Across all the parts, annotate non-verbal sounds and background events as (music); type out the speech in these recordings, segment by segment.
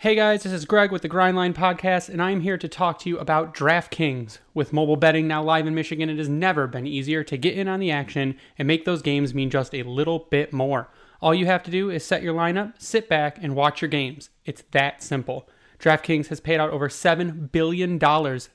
Hey guys, this is Greg with the Grindline Podcast, and I'm here to talk to you about DraftKings. With mobile betting now live in Michigan, it has never been easier to get in on the action and make those games mean just a little bit more. All you have to do is set your lineup, sit back, and watch your games. It's that simple. DraftKings has paid out over $7 billion,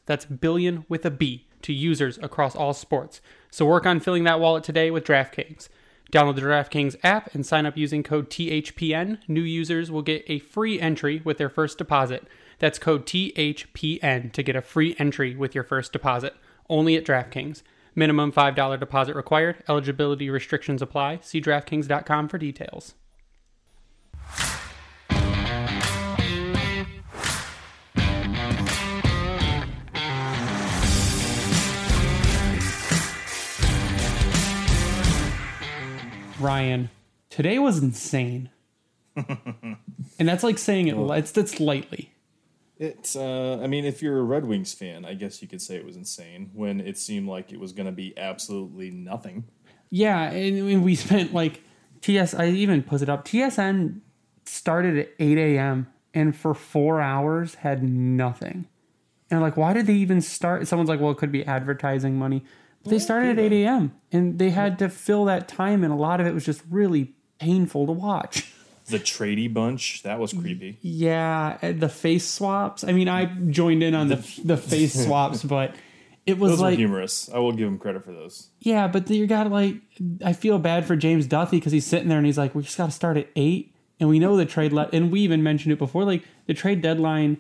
that's billion with a B, to users across all sports. So work on filling that wallet today with DraftKings. Download the DraftKings app and sign up using code THPN. New users will get a free entry with their first deposit. That's code THPN to get a free entry with your first deposit. Only at DraftKings. Minimum $5 deposit required. Eligibility restrictions apply. See DraftKings.com for details. Ryan, today was insane. (laughs) and that's like saying it, it's, that's lightly. It's, uh, I mean, if you're a Red Wings fan, I guess you could say it was insane when it seemed like it was going to be absolutely nothing. Yeah, and, and we spent like TS. I even put it up. TSN started at eight a.m. and for four hours had nothing. And like, why did they even start? Someone's like, well, it could be advertising money. They started at eight a.m. and they had to fill that time, and a lot of it was just really painful to watch. The tradie bunch that was creepy. Yeah, uh, the face swaps. I mean, I joined in on the the face (laughs) swaps, but it was Those like were humorous. I will give him credit for those. Yeah, but you got to like. I feel bad for James Duffy because he's sitting there and he's like, "We just got to start at eight, and we know the trade le- and we even mentioned it before. Like the trade deadline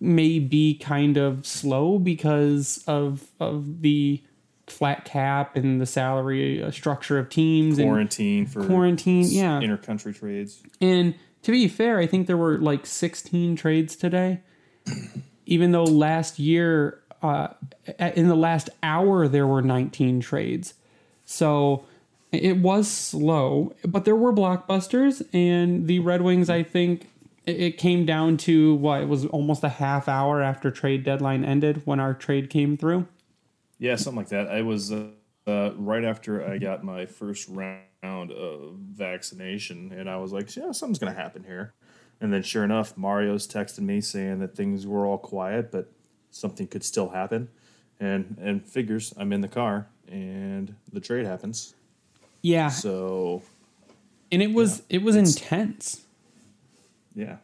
may be kind of slow because of of the flat cap and the salary uh, structure of teams and Quarantine for quarantine. Yeah, intercountry trades. and to be fair, I think there were like 16 trades today. (clears throat) Even though last year, uh, in the last hour, there were 19 trades. So it was slow, but there were blockbusters. And the Red Wings, I think it came down to what? It was almost a half hour after trade deadline ended when our trade came through. Yeah, something like that. I was uh, uh, right after I got my first round of vaccination, and I was like, "Yeah, something's gonna happen here." And then, sure enough, Mario's texting me saying that things were all quiet, but something could still happen. And and figures I'm in the car, and the trade happens. Yeah. So And it was it was intense. yeah,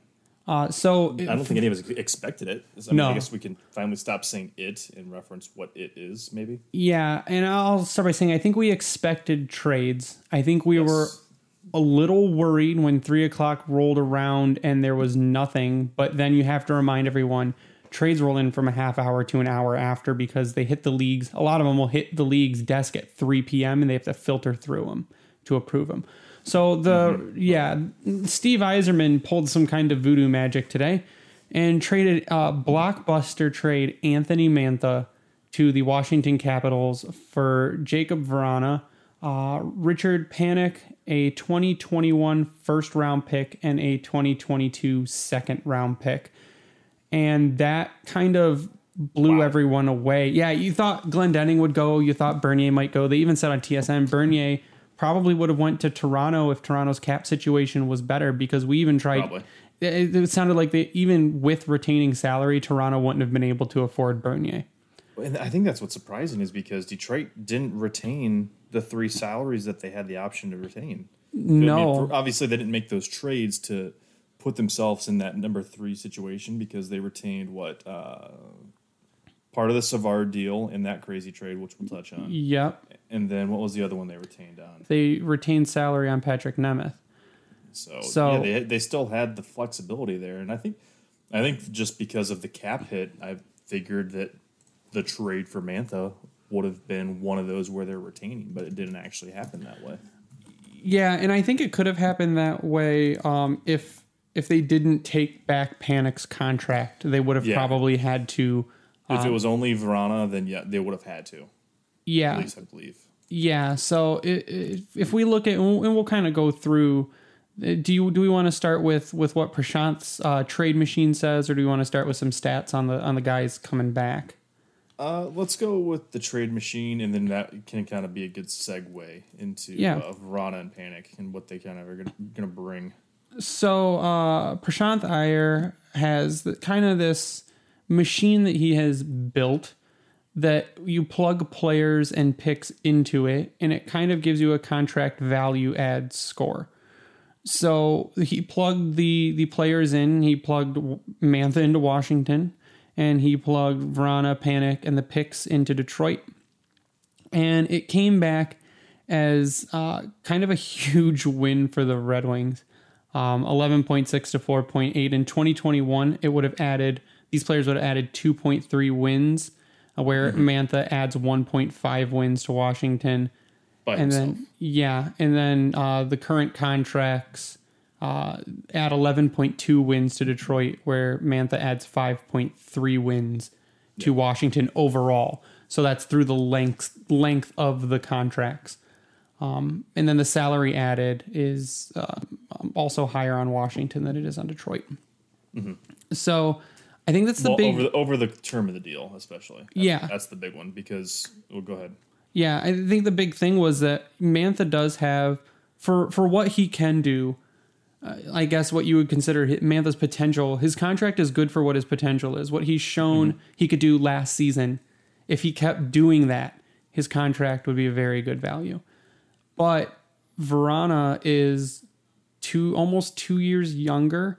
Uh, so I don't think any of us expected it. I mean, No. I guess we can finally stop saying it and reference what it is. Maybe. Yeah, and I'll start by saying I think we expected trades. I think we were a little worried when three o'clock rolled around and there was nothing. But then you have to remind everyone trades roll in from a half hour to an hour after because they hit the leagues. A lot of them will hit the league's desk at 3 p.m. and they have to filter through them to approve them. So the yeah, Steve Yzerman pulled some kind of voodoo magic today and traded a blockbuster trade Anthony Mantha to the Washington Capitals for Jakub Vrana, uh, Richard Panik, a 2021 first round pick, and a 2022 second round pick. And that kind of blew everyone away. Yeah, you thought Glendening would go, you thought Bernier might go. They even said on TSN Bernier probably would have went to Toronto if Toronto's cap situation was better because we even tried Probably. it, it sounded like they even with retaining salary, Toronto wouldn't have been able to afford Bernier. And I think that's what's surprising is because Detroit didn't retain the three salaries that they had the option to retain. I mean, No. obviously they didn't make those trades to put themselves in that number three situation because they retained what uh, part of the Savard deal in that crazy trade, which we'll touch on, Yep. And then what was the other one they retained on? They retained salary on Patrick Nemeth. So, So- yeah, they they still had the flexibility there, and I think I think just because of the cap hit, I figured that the trade for Mantha would have been one of those where they're retaining, but it didn't actually happen that way. Yeah, and I think it could have happened that way um, if if they didn't take back Panik's contract. They would have Yeah. probably had to. If it was only Vrana, then yeah, they would have had to. At Yeah, least I believe. yeah. So if we look at and we'll, we'll kind of go through. uh, Do you do we want to start with with what Prashant's uh, trade machine says, or do we want to start with some stats on the on the guys coming back? Uh, let's go with the trade machine, and then that can kind of be a good segue into Yeah. uh, Vrana and Panik and what they kind of are going to bring. So uh, Prashant Iyer has the, kind of this machine that he has built that you plug players and picks into it, and it kind of gives you a contract value add score. So he plugged the the players in. He plugged Mantha into Washington, and he plugged Vrana, Panik, and the picks into Detroit. And it came back as uh, kind of a (laughs) huge win for the Red Wings. Um, 11.6 to 4.8 in 2021 it would have added these players would have added 2.3 wins uh, where mantha adds 1.5 wins to washington. By and himself. then yeah and then uh, the current contracts uh, add 11.2 wins to detroit where mantha adds 5.3 wins to washington overall. So that's through the length length of the contracts. Um, and then the salary added is um, also higher on Washington than it is on Detroit. So I think that's the well, big. over the over the term of the deal, especially. That's, Yeah. that's the big one because. Well, go ahead. yeah, I think the big thing was that Mantha does have for for what he can do. Uh, I guess what you would consider Mantha's potential. His contract is good for what his potential is. What he's shown he could do last season. If he kept doing that, his contract would be a very good value. But Vrana is two almost two years younger,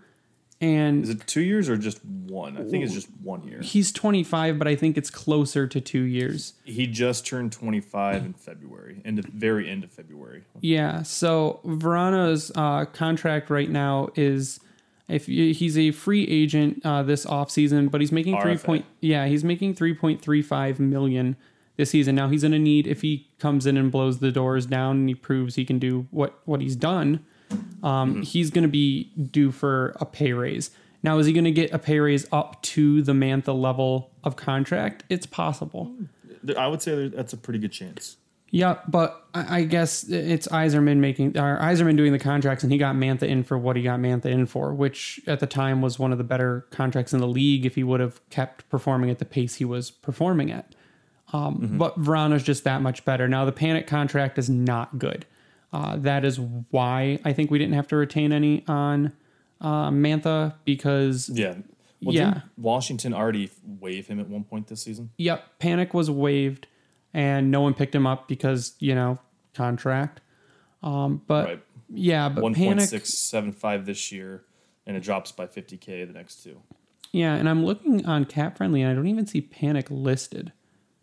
and Is it two years or just one? I think it's just one year. he's 25, but I think it's closer to two years. He just turned 25 in February, end of, very end of February. Yeah. So Vrana's uh, contract right now is if you, he's a free agent uh, this offseason, but he's making three point yeah he's making 3.35 million this season. Now he's going to need if he comes in and blows the doors down and he proves he can do what what he's done. Um, He's going to be due for a pay raise. Now, is he going to get a pay raise up to the Mantha level of contract? It's possible. I would say that's a pretty good chance. Yeah, but I guess it's Yzerman making or Yzerman doing the contracts, and he got Mantha in for what he got Mantha in for, which at the time was one of the better contracts in the league. If he would have kept performing at the pace he was performing at, um, but Vrana's just that much better. Now the Panik contract is not good. Uh, that is why I think we didn't have to retain any on uh, Mantha because Yeah. Well, Yeah. Washington already waive him at one point this season? Yep, Panik was waived, and no one picked him up because you know contract. Um, but Right. yeah, but One point six seven five this year, and it drops by 50k the next two. yeah, and I'm looking on Cap Friendly, and I don't even see Panik listed.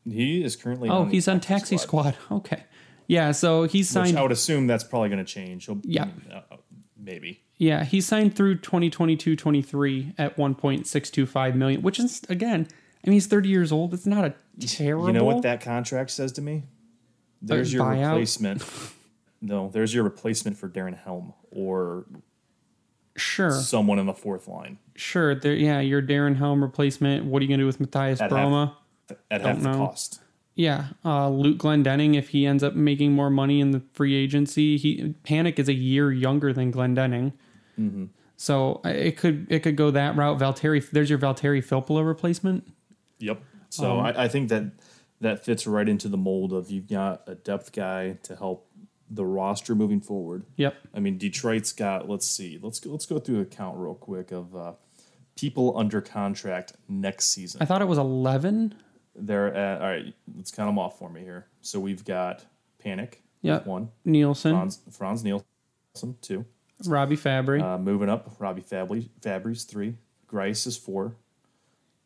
He is currently. Oh, the he's on Taxi Squad. (laughs) Okay, yeah, so he's Which signed. I would assume that's probably going to change. He'll, Yeah. uh, maybe. Yeah, he signed through 2022-23 at 1.625 million, which is again, I mean, he's 30 years old. It's not a terrible. You know what that contract says to me? There's your buyout? replacement. (laughs) no, there's your replacement for Darren Helm or Sure, someone in the fourth line sure. There, yeah, your Darren Helm replacement. What are you gonna do with Matthias At half- Brome? at half the cost. Yeah, uh, Luke Glendening. If he ends up making more money in the free agency, he Panik is a year younger than Glendening, Mm-hmm. so uh, it could it could go that route. Valtteri, there's your Valtteri Filppula replacement. Yep. So Um, I, I think that that fits right into the mold of you've got a depth guy to help the roster moving forward. Yep. I mean, Detroit's got. Let's see. Let's go. Let's go through the count real quick of uh, people under contract next season. I thought it was eleven. They're at. All right. Let's count them off for me here. So we've got Panik. Yep. One. Nielsen, Frans, Frans Nielsen. Two. Robby Fabbri, Uh, moving up, Robby Fabbri. Fabbri's three. Greiss is four.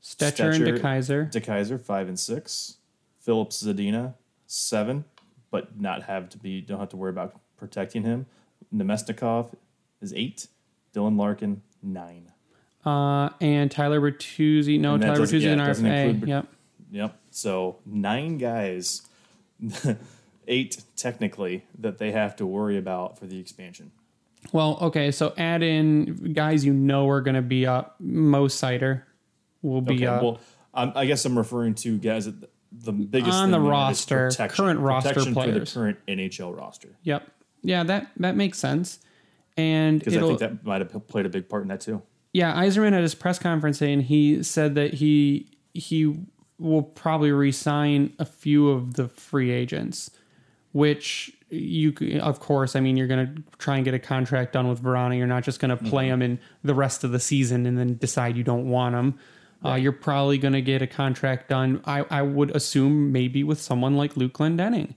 Stecher, and Stecher- DeKeyser. DeKeyser five and six. Phillips Zadina seven, but not have to be don't have to worry about protecting him. Namestnikov is eight. Dylan Larkin nine. Uh, and Tyler Bertuzzi. No, Tyler Bertuzzi yeah, in RFA. include- Yep. Yep. So nine guys, (laughs) eight technically that they have to worry about for the expansion. Well, okay. So add in guys you know are going to be up. Mo Seider will be Okay. up. Well, um, I guess I'm referring to guys that the biggest On the roster, protection. current roster protection for players. the current NHL roster. Yep. Yeah, that that makes sense. And Because I think that might have played a big part in that too. yeah, Yzerman at his press conference saying he said that he he will probably resign a few of the free agents, which you of course I mean you're going to try and get a contract done with Vrana. You're not just going to play him in the rest of the season and then decide you don't want him. Uh, you're probably going to get a contract done. I, I would assume maybe with someone like Luke Glendening.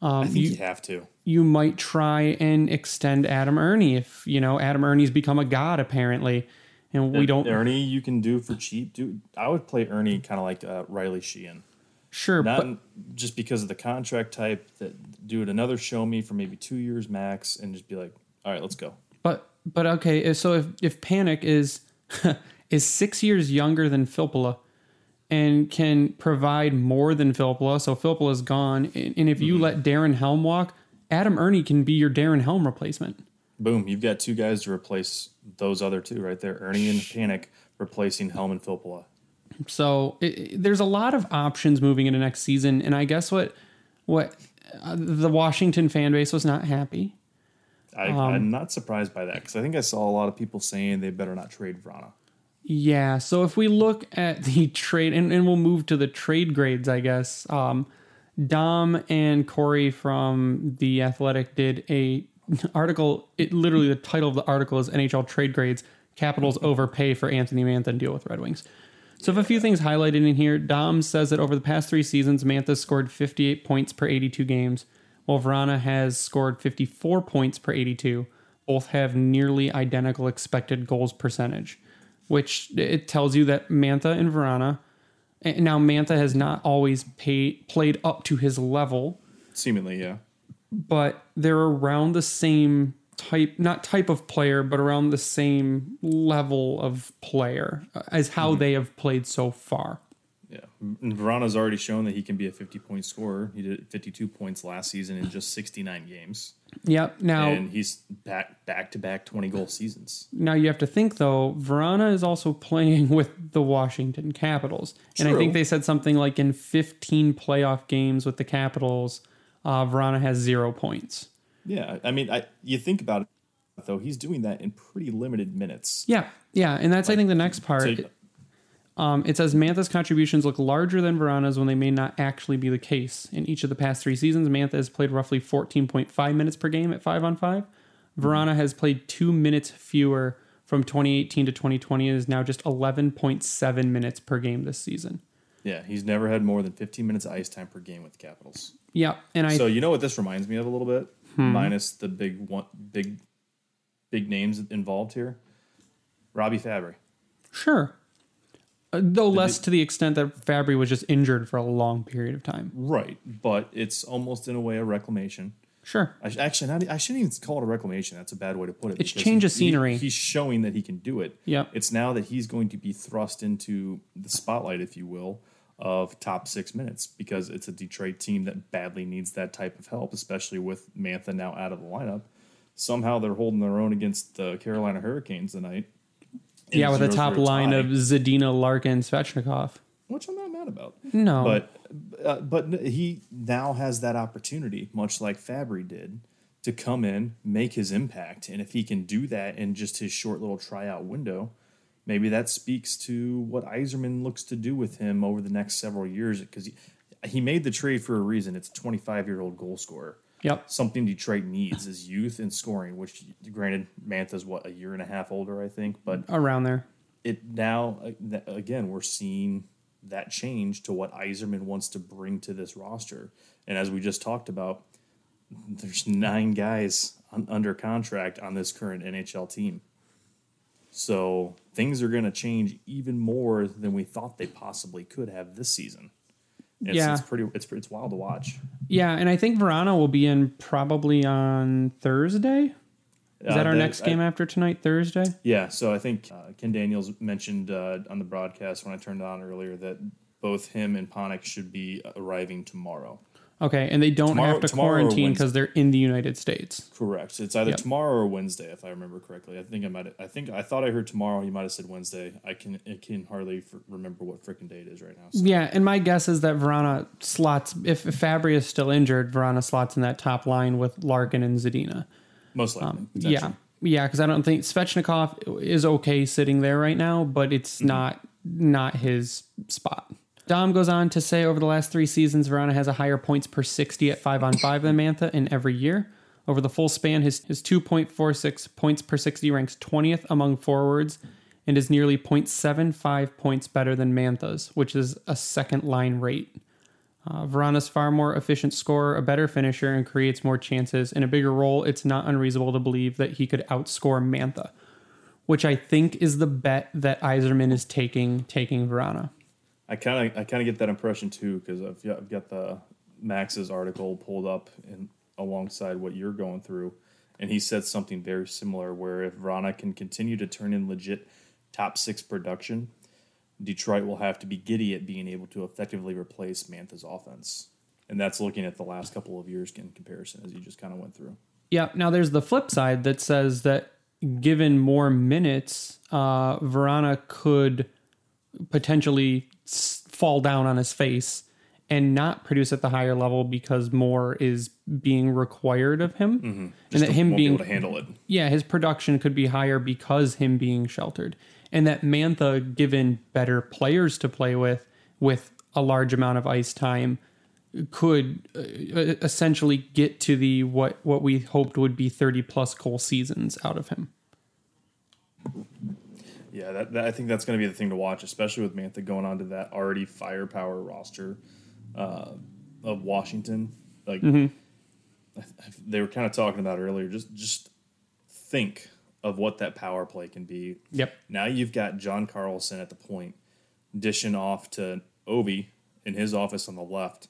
I think you, you- have to. You might try and extend Adam Erne if you know Adam Erne's become a god apparently, and we don't Erne, you can do for cheap. Dude, I would play Erne kind of like uh, Riley Sheahan. sure, Not but just because of the contract type. That do it another show me for maybe two years max, and just be like, all right, let's go. But but okay, so if if Panik is (laughs) is six years younger than Filppula and can provide more than Filppula, so Filppula's gone, and, and if you let Darren Helm walk, Adam Erne can be your Darren Helm replacement. Boom, you've got two guys to replace those other two right there. Erne and Panik replacing Helm and Filppula. So it, there's a lot of options moving into next season, and I guess what what uh, the Washington fan base was not happy. I, Um, I'm not surprised by that because I think I saw a lot of people saying they better not trade Vrana. Yeah. So if we look at the (laughs) trade, and, and we'll move to the trade grades, I guess. Um, Dom and Corey from the Athletic did a article. It literally the title of the article is NHL trade grades. Capitals overpay for Anthony Mantha and deal with Red Wings. So if a few things highlighted in here, Dom says that over the past three seasons, Mantha scored 58 points per 82 games, while Vrana has scored 54 points per 82. Both have nearly identical expected goals percentage, which it tells you that Mantha and Vrana. Now Mantha has not always pay, played up to his level, Seemingly, yeah. But they're around the same type not type of player but around the same level of player uh, as how they have played so far Yeah. And Vrana's already shown that he can be a 50 point scorer. He did 52 points last season in just 69 games. yep now And he's back back to back 20 goal seasons. now you have to think though vrana is also (laughs) playing with the washington capitals and i think they said something like in 15 playoff games with the capitals uh, vrana has zero points Yeah. I mean, I you think about it though, he's doing that in pretty limited minutes. yeah yeah and that's i think the next part So- Um, it says Mantha's contributions look larger than Vrana's when they may not actually be the case. In each of the past three seasons, Mantha has played roughly 14.5 minutes per game at 5 on 5. Vrana has played two minutes fewer from 2018 to 2020 and is now just 11.7 minutes per game this season. yeah, he's never had more than 15 minutes of ice time per game with the Capitals. Yeah, and I So you know what this reminds me of a little bit, minus the big one, big, big names involved here. Robby Fabbri. sure. Uh, though less to the extent that Fabbri was just injured for a long period of time. Right, but it's almost in a way a reclamation. Sure. I actually, not, I shouldn't even call it a reclamation. That's a bad way to put it. It's change of he- scenery. he's showing that he can do it. Yeah. It's now that he's going to be thrust into the spotlight, if you will, of top six minutes because it's a Detroit team that badly needs that type of help, especially with Mantha now out of the lineup. Somehow they're holding their own against the Carolina Hurricanes tonight. Yeah, with a top line tie, of Zadina, Larkin, Svechnikov. which I'm not mad about. No. But uh, but he now has that opportunity, much like Fabbri did, to come in, make his impact, and if he can do that in just his short little tryout window, maybe that speaks to what Yzerman looks to do with him over the next several years. Because he, he made the trade for a reason. It's a 25 year old goal scorer. Yep. Something Detroit needs is youth and scoring. Which, granted, Mantha's what a year and a half older, I think, but Around there. it now uh, again we're seeing that change to what Yzerman wants to bring to this roster. And as we just talked about, there's nine guys on, under contract on this current NHL team. So things are going to change even more than we thought they possibly could have this season. It's, Yeah. it's pretty. It's it's wild to watch. Yeah, and I think Vrana will be in probably on Thursday. Is that our next game after tonight, Thursday? Yeah, so I think uh, Ken Daniels mentioned uh, on the broadcast when I turned on earlier that both him and Panik should be arriving tomorrow. Okay, and they don't Tomorrow- have to quarantine because they're in the United States. Correct. It's either Yep. tomorrow or Wednesday, if I remember correctly. I think I might. I think I thought I heard tomorrow. He might have said Wednesday. I can. I can hardly f- remember what freaking day it is right now. So. Yeah, and my guess is that Vrana slots if, if Fabbri is still injured, Vrana slots in that top line with Larkin and Zadina. Most likely. Um, Yeah, yeah, because I don't think Svechnikov is okay sitting there right now, but it's Mm-hmm. not not his spot. Dom goes on to say over the last three seasons, Vrana has a higher points per 60 at 5 on 5 than Mantha in every year. Over the full span, his, his 2.46 points per 60 ranks 20th among forwards and is nearly 0.75 points better than Mantha's, which is a second line rate. Uh, Vrana's far more efficient scorer, a better finisher, and creates more chances. In a bigger role, it's not unreasonable to believe that he could outscore Mantha, which I think is the bet that Yzerman is taking, taking Vrana. I kind of I kind of get that impression too because I've, I've got the Max's article pulled up and alongside what you're going through, and he said something very similar where if Vrana can continue to turn in legit top six production, Detroit will have to be giddy at being able to effectively replace Mantha's offense, and that's looking at the last couple of years in comparison as you just kind of went through. Yeah. Now there's the flip side that says that given more minutes, uh, Vrana could potentially fall down on his face and not produce at the higher level because more is being required of him, and that him Won't be being able to handle it. yeah, his production could be higher because him being sheltered, and that Mantha, given better players to play with, with a large amount of ice time, could uh, essentially get to the what what we hoped would be thirty plus goal seasons out of him. Yeah, that, that I think that's going to be the thing to watch, especially with Mantha going on to that already firepower roster uh, of Washington. Like Mm-hmm. I- I- they were kind of talking about earlier. Just just think of what that power play can be. Yep. Now you've got John Carlson at the point, dishing off to Ovi in his office on the left,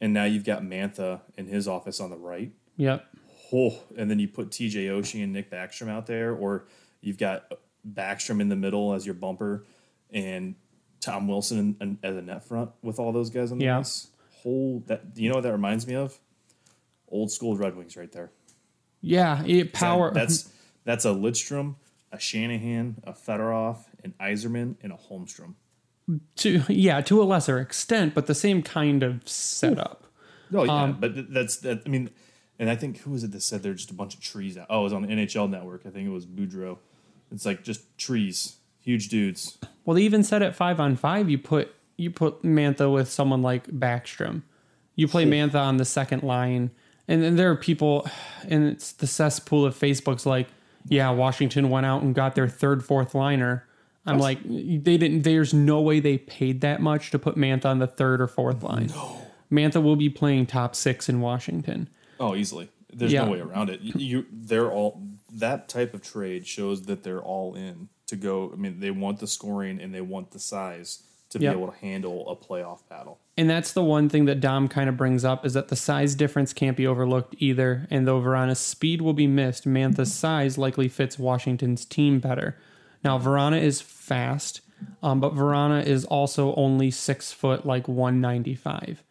and now you've got Mantha in his office on the right. Yep. Oh, and then you put TJ Oshie and Nick Backstrom out there, or you've got Backstrom in the middle as your bumper, and Tom Wilson in, in, as a net front with all those guys on the Yeah. ice. Whole that do you know what that reminds me of? Old school Red Wings right there. Yeah. It, power. That's (laughs) that's a Lidstrom, a Shanahan, a Fedorov, an Yzerman, and a Holmstrom. to yeah to a lesser extent, but the same kind of setup. Oh yeah, Um, but that's that. I mean, and I think who was it that said there's just a bunch of trees out? Oh, it was on the NHL Network. I think it was Boudreau. It's like just trees, huge dudes. Well, they even said at five on five, you put you put Mantha with someone like Backstrom. You play hmm. Mantha on the second line, and then there are people, (sighs) and it's the cesspool of Facebook's like, yeah, Washington went out and got their third, fourth liner. I'm like, they didn't. There's no way they paid that much to put Mantha on the third or fourth line. Mantha will be playing top six in Washington. Oh, easily. There's Yeah. no way around it. You, you, they're all that type of trade shows that they're all in to go. I mean, they want the scoring and they want the size to Yep. be able to handle a playoff battle. And that's the one thing that Dom kind of brings up is that the size difference can't be overlooked either. And though Vrana's speed will be missed, Mantha's size likely fits Washington's team better. Now, Vrana is fast, um, but Vrana is also only six foot, like 195.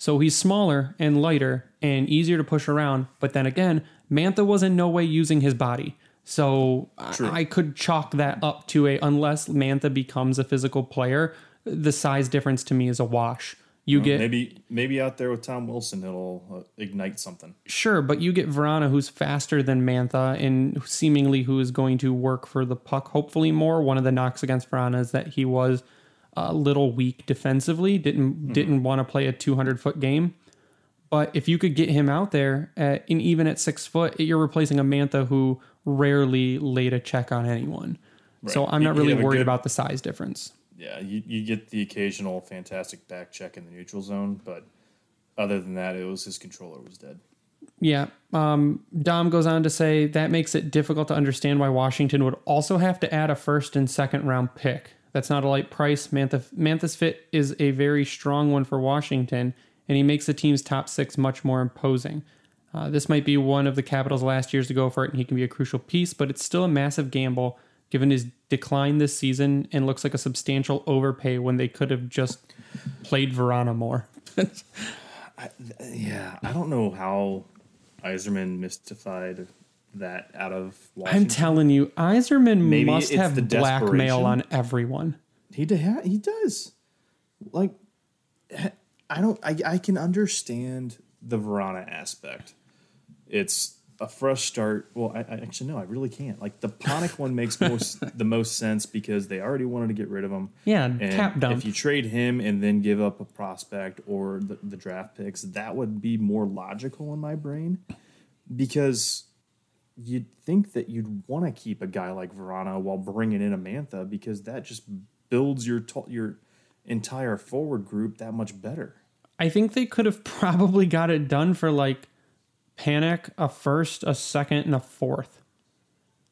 So he's smaller and lighter and easier to push around. But then again, Mantha was in no way using his body. So I, I could chalk that up to a unless Mantha becomes a physical player, the size difference to me is a wash. You get Maybe maybe out there with Tom Wilson, it'll uh, ignite something. sure, but you get Vrana who's faster than Mantha and seemingly who is going to work for the puck hopefully more. One of the knocks against Vrana is that he was a little weak defensively, didn't didn't want to play a 200 foot game. But if you could get him out there, at, and even at six foot, you're replacing a Mantha who rarely laid a check on anyone. So I'm not he really worried good- about the size difference. Yeah, you, you get the occasional fantastic back check in the neutral zone, but other than that, it was his controller was dead. Yeah. Um, Dom goes on to say that makes it difficult to understand why Washington would also have to add a first and second round pick. That's not a light price. Mantha, Mantha's fit is a very strong one for Washington, and he makes the team's top six much more imposing. Uh, this might be one of the Capitals' last years to go for it, and he can be a crucial piece, but it's still a massive gamble given his decline this season and looks like a substantial overpay when they could have just played Vrana more. (laughs) Yeah, I don't know how Yzerman mystified that out of Washington. I'm telling you, Yzerman Maybe must have the blackmail on everyone. He de- he does. Like I don't I I can understand the Vrana aspect. It's a fresh start. Well, I, I actually no, I really can't. Like the Panik one makes (laughs) most the most sense because they already wanted to get rid of him. Yeah, And cap dump. If you trade him and then give up a prospect or the, the draft picks, that would be more logical in my brain because you'd think that you'd want to keep a guy like Vrana while bringing in a Mantha because that just builds your to- your entire forward group that much better. I think they could have (laughs) probably got it done for like Panik, a first, a second, and a fourth.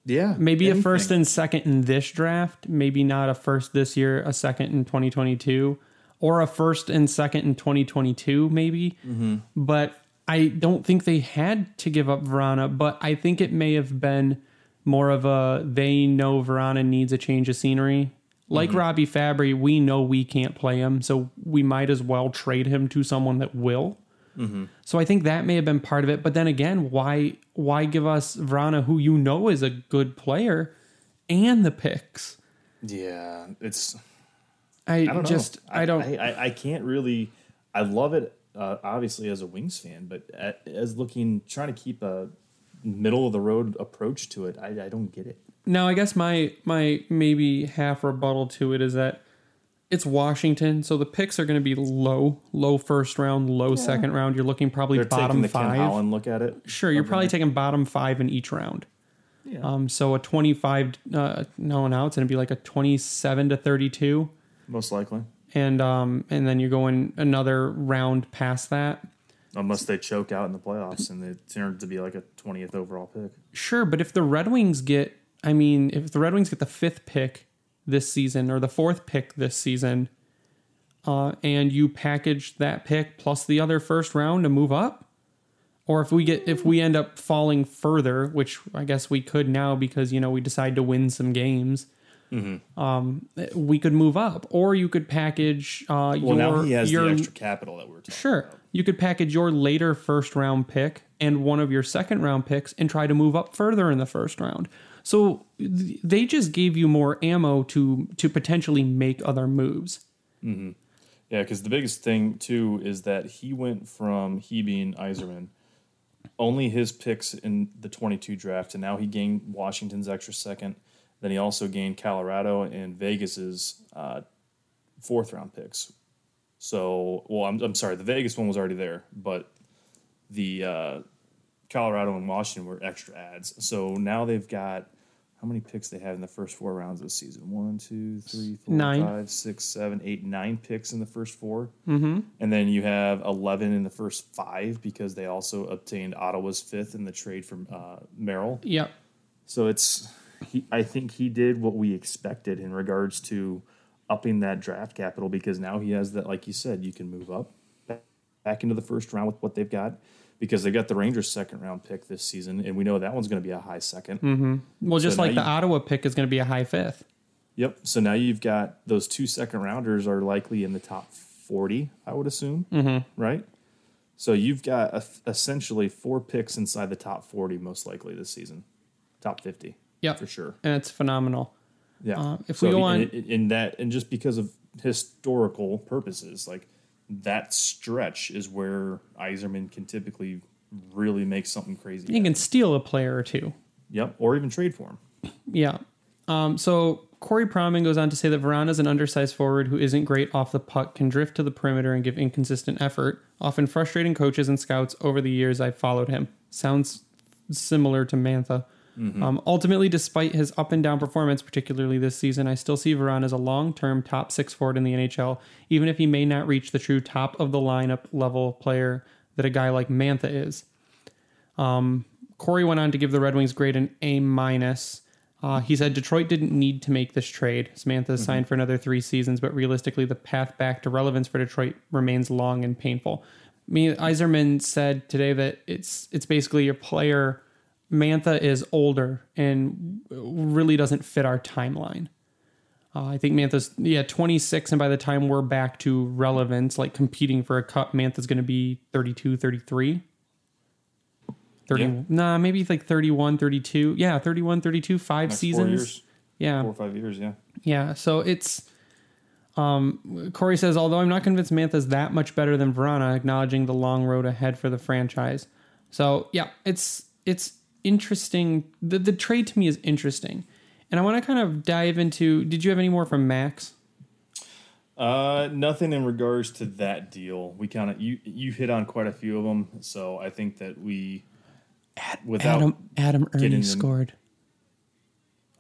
Yeah, Maybe a first and second in this draft. Maybe not a first this year, a second in 2022, or a first and second in 2022, maybe. Mm-hmm. But I don't think they had to give up Vrana, but I think it may have been more of a they know Vrana needs a change of scenery. Like mm-hmm. Robby Fabbri, we know we can't play him, so we might as well trade him to someone that will. Mm-hmm. So I think that may have been part of it. But then again, why why give us Vrana, who you know is a good player, and the picks? Yeah, it's I, I don't just know. I don't. I, I, I can't really. I love it, uh, obviously as a Wings fan, but a- as looking trying to keep a middle of the road approach to it, I, I don't get it. now I guess my my maybe half rebuttal to it is that it's Washington, so the picks are going to be low, low first round, low second round. You're looking probably They're bottom taking the five. Ken Holland look at it. Sure, you're probably taking bottom five in each round. Yeah. Um, so a 25, uh, no, now it's going to be like a 27 to 32. Most likely, and um and then you're going another round past that. unless they choke out in the playoffs and it turns to be like a twentieth overall pick. Sure, but if the Red Wings get, I mean, if the Red Wings get the fifth pick this season or the fourth pick this season, uh, and you package that pick plus the other first round to move up, or if we get if we end up falling further, which I guess we could now because you know we decide to win some games. Um, we could move up, or you could package uh, Well, your now he has your the extra capital that we we're talking Sure. about. You could package your later first round pick and one of your second round picks and try to move up further in the first round. So th- they just gave you more ammo to to potentially make other moves. Yeah, because the biggest thing too is that he went from he being Yzerman, only his picks in the 22 draft, and now he gained Washington's extra second. Then he also gained Colorado and Vegas's uh, fourth round picks. So, well, I'm, I'm sorry, the Vegas one was already there, but the uh, Colorado and Washington were extra ads. So now they've got how many picks they have in the first four rounds this season? One, two, three, four, Nine. five, six, seven, eight, nine picks in the first 4 mm-hmm. and then you have eleven in the first five because they also obtained Ottawa's fifth in the trade from uh, Merrill. Yep. So it's he, I think he did what we expected in regards to upping that draft capital because now he has that like you said you can move up back- into the first round with what they've got because they've got the Rangers second round pick this season and we know that one's going to be a high 2nd Well, just So like the you- Ottawa pick is going to be a high fifth. Yep. So now you've got those two second rounders are likely in the top 40, I would assume. Mm-hmm. Right? So you've got a, essentially four picks inside the top 40, most likely this season. Top 50. Yep. For sure. And it's phenomenal. Yeah. Uh, if so we go in- on- in, in that, and just because of historical purposes, like that stretch is where Yzerman can typically really make something crazy. You can steal a player or two. Yep. Or even trade for him. Yeah. Um, so Corey Pronman goes on to say that Vrana is an undersized forward who isn't great off the puck, can drift to the perimeter and give inconsistent effort, often frustrating coaches and scouts over the years I've followed him. Sounds similar to Mantha. Um, ultimately, despite his up and down performance, particularly this season, I still see Vrana as a long term top six forward in the NHL, even if he may not reach the true top of the lineup level player that a guy like Mantha is. Corey went on to give the Red Wings grade an A minus. Uh, he said Detroit didn't need to make this trade. Samantha is signed for another three seasons, but realistically, the path back to relevance for Detroit remains long and painful. Me, Yzerman said today that it's it's basically your player. Mantha is older and really doesn't fit our timeline. Uh, I think Mantha's yeah 26, and by the time we're back to relevance, like competing for a cup, Mantha's going to be 32, 33. 30 Yeah. nah maybe like 31 32 yeah 31 32 five Next seasons Four years. yeah Four or five years, yeah. yeah so it's um corey says although i'm not convinced mantha's that much better than vrana acknowledging the long road ahead for the franchise so yeah it's it's interesting. The the trade to me is interesting, and I want to kind of dive into. Did you have any more from Max? Uh, nothing in regards to that deal. We kind of you you hit on quite a few of them, so I think that we without Adam Adam Erne them- scored.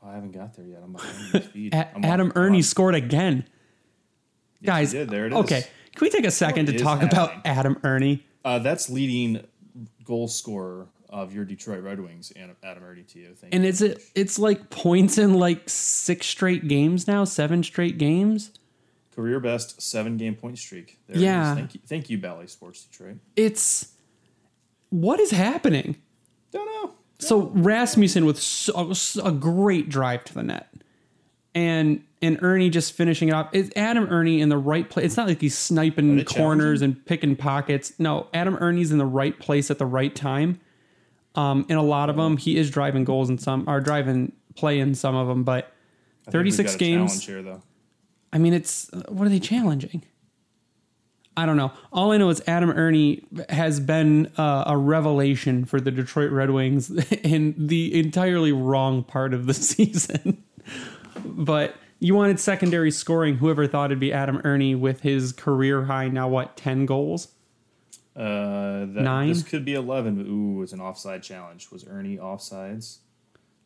I haven't got there yet. I'm behind the (laughs) feed. A- I'm on- Adam I'm Erne on- scored again. Guys, did. There it is. okay. Can we take a second What to talk about? Adam Erne? Uh, that's leading goal scorer of your Detroit Red Wings, Adam Adam Erne. To you, thank And is it it's like points in like six straight games now, seven straight games? career best seven game point streak? There it Yeah. Thank you, thank you, Bally Sports Detroit. It's what is happening? Don't know. So Rasmussen with so, a great drive to the net, and and Erne just finishing it off. It's Adam Erne in the right place. It's not like he's sniping corners and picking pockets. No, Adam Erne's in the right place at the right time. Um, in a lot of them, he is driving goals in some, are driving play in some of them. But I think we've 36 got games. here, though. I mean, it's what are they challenging? I don't know. All I know is Adam Erne has been uh, a revelation for the Detroit Red Wings (laughs) in the entirely wrong part of the (laughs) season. but you wanted secondary scoring. Whoever thought it'd be Adam Erne with his career high now what ten goals? Uh, that, Nine? This could be eleven. But ooh, it's an offside challenge. Was Erne offsides?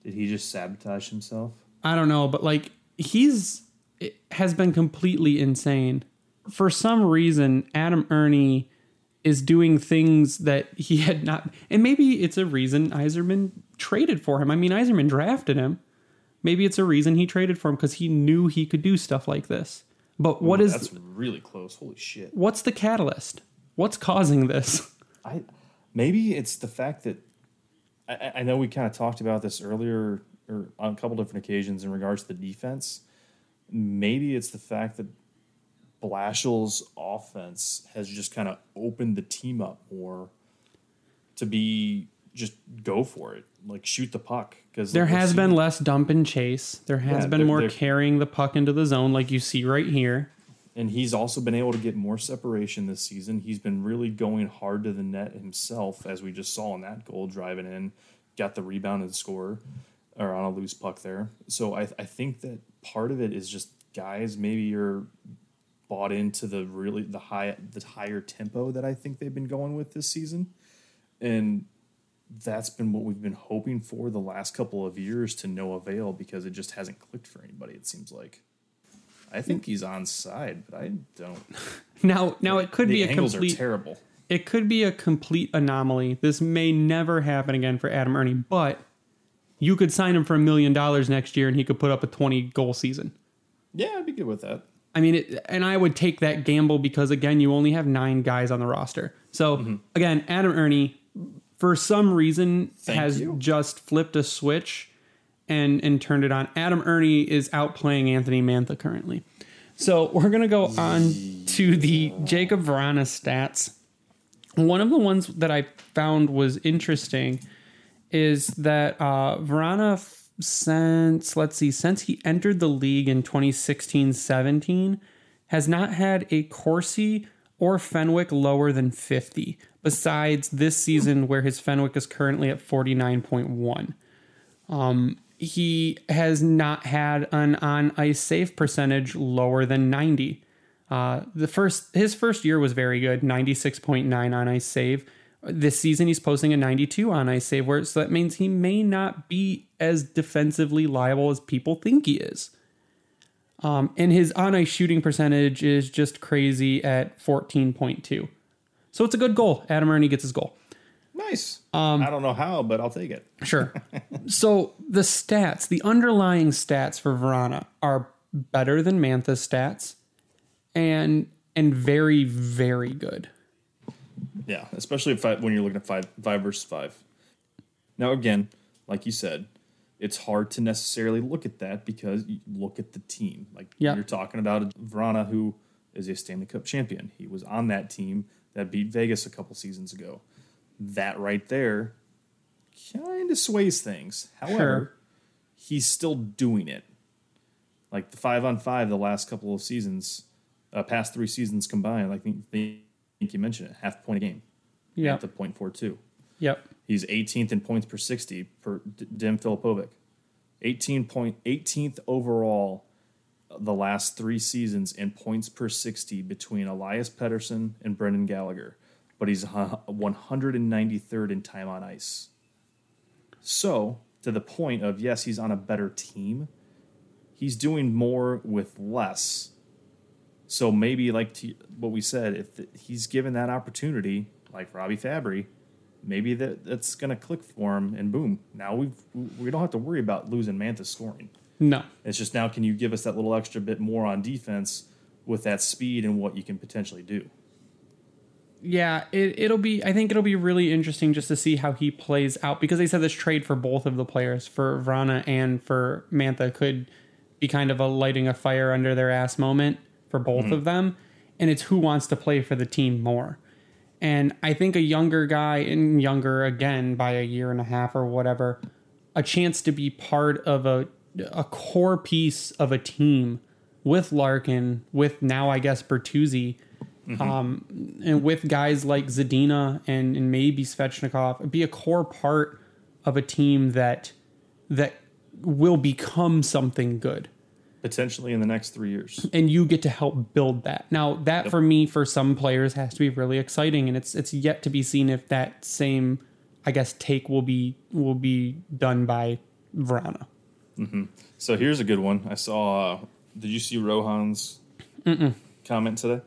Did he just sabotage himself? I don't know, but like he's it has been completely insane. For some reason, Adam Erne is doing things that he had not, and maybe it's a reason Yzerman traded for him. I mean, Yzerman drafted him. Maybe it's a reason he traded for him because he knew he could do stuff like this. But what Ooh, is That's really close. Holy shit. what's the catalyst? What's causing this? I maybe it's the fact that I- I, know we kind of talked about this earlier or on a couple different occasions in regards to the defense. Maybe it's the fact that Blashill's offense has just kind of opened the team up more to be just go for it, like shoot the puck. Because There has been less dump and chase. There has Yeah, been there- more there- carrying the puck into the zone, like you see right here. And he's also been able to get more separation this season. He's been really going hard to the net himself, as we just saw in that goal, driving in, got the rebound and score, or on a loose puck there. So I, I think that part of it is just guys maybe you're bought into the really the high the higher tempo that I think they've been going with this season, and that's been what we've been hoping for the last couple of years to no avail because it just hasn't clicked for anybody. It seems like. I think he's on side, but I don't. (laughs) Now, now it could The be a angles complete are terrible. it could be a complete anomaly. This may never happen again for Adam Erne, but you could sign him for a million dollars next year and he could put up a 20 goal season. Yeah, I'd be good with that. I mean, it, and I would take that gamble because again, you only have nine guys on the roster. So Mm-hmm. again, Adam Erne, for some reason, Thank has you. just flipped a switch and and turned it on. Adam Erne is outplaying Anthony Mantha currently. So we're gonna go on to the Jakub Vrana stats. One of the ones that I found was interesting is that uh, Vrana since let's see since he entered the league in 2016-17 has not had a Corsi or Fenwick lower than 50 besides this season where his Fenwick is currently at 49.1 he has not had an on ice save percentage lower than 90. Uh, the first his first year was very good, 96.9 on ice save. This season he's posting a 92 on ice save, where so that means he may not be as defensively liable as people think he is. Um, and his on ice shooting percentage is just crazy at 14.2. So it's a good goal. Adam Erne gets his goal. Nice. I don't know how, but I'll take it. Sure. (laughs) so the stats, the underlying stats for Vrana are better than Mantha's stats and and very, very good. Yeah, especially if I, when you're looking at five five versus five. Now, again, like you said, it's hard to necessarily look at that because you look at the team. Like Yeah. you're talking about Vrana, who is a Stanley Cup champion. He was on that team that beat Vegas a couple seasons ago. That right there kind of sways things. However, Sure. he's still doing it. Like the five on five, the last couple of seasons, uh, past three seasons combined. Like I think, think you mentioned it, half point a game Yeah. the point four two. Yep. He's 18th in points per 60 per D- Dim Filipovic. 18 point 18th overall the last three seasons in points per 60 between Elias Pettersson and Brendan Gallagher, but he's 193rd in time on ice. So, to the point of yes, he's on a better team, he's doing more with less. So maybe, like to, what we said, if the, he's given that opportunity, like Robby Fabbri, maybe that that's going to click for him, and boom, now we we don't have to worry about losing Mantha scoring. No. It's just now, can you give us that little extra bit more on defense with that speed and what you can potentially do? Yeah, it, it'll be. I think it'll be really interesting just to see how he plays out because they said this trade for both of the players, for Vrana and for Mantha, could be kind of a lighting a fire under their ass moment for both mm-hmm. of them. And it's who wants to play for the team more. And I think a younger guy, and younger again by a year and a half or whatever, a chance to be part of a a core piece of a team with Larkin, with now I guess Bertuzzi, um, and with guys like Zadina and, and maybe Svechnikov, be a core part of a team that that will become something good Potentially in the next three years. and you get to help build that. Now, that for me, for some players, has to be really exciting, and it's it's yet to be seen if that same, I guess, take will be will be done by Vrana. So here's a good one. I saw. Uh, did you see Rohan's comment today?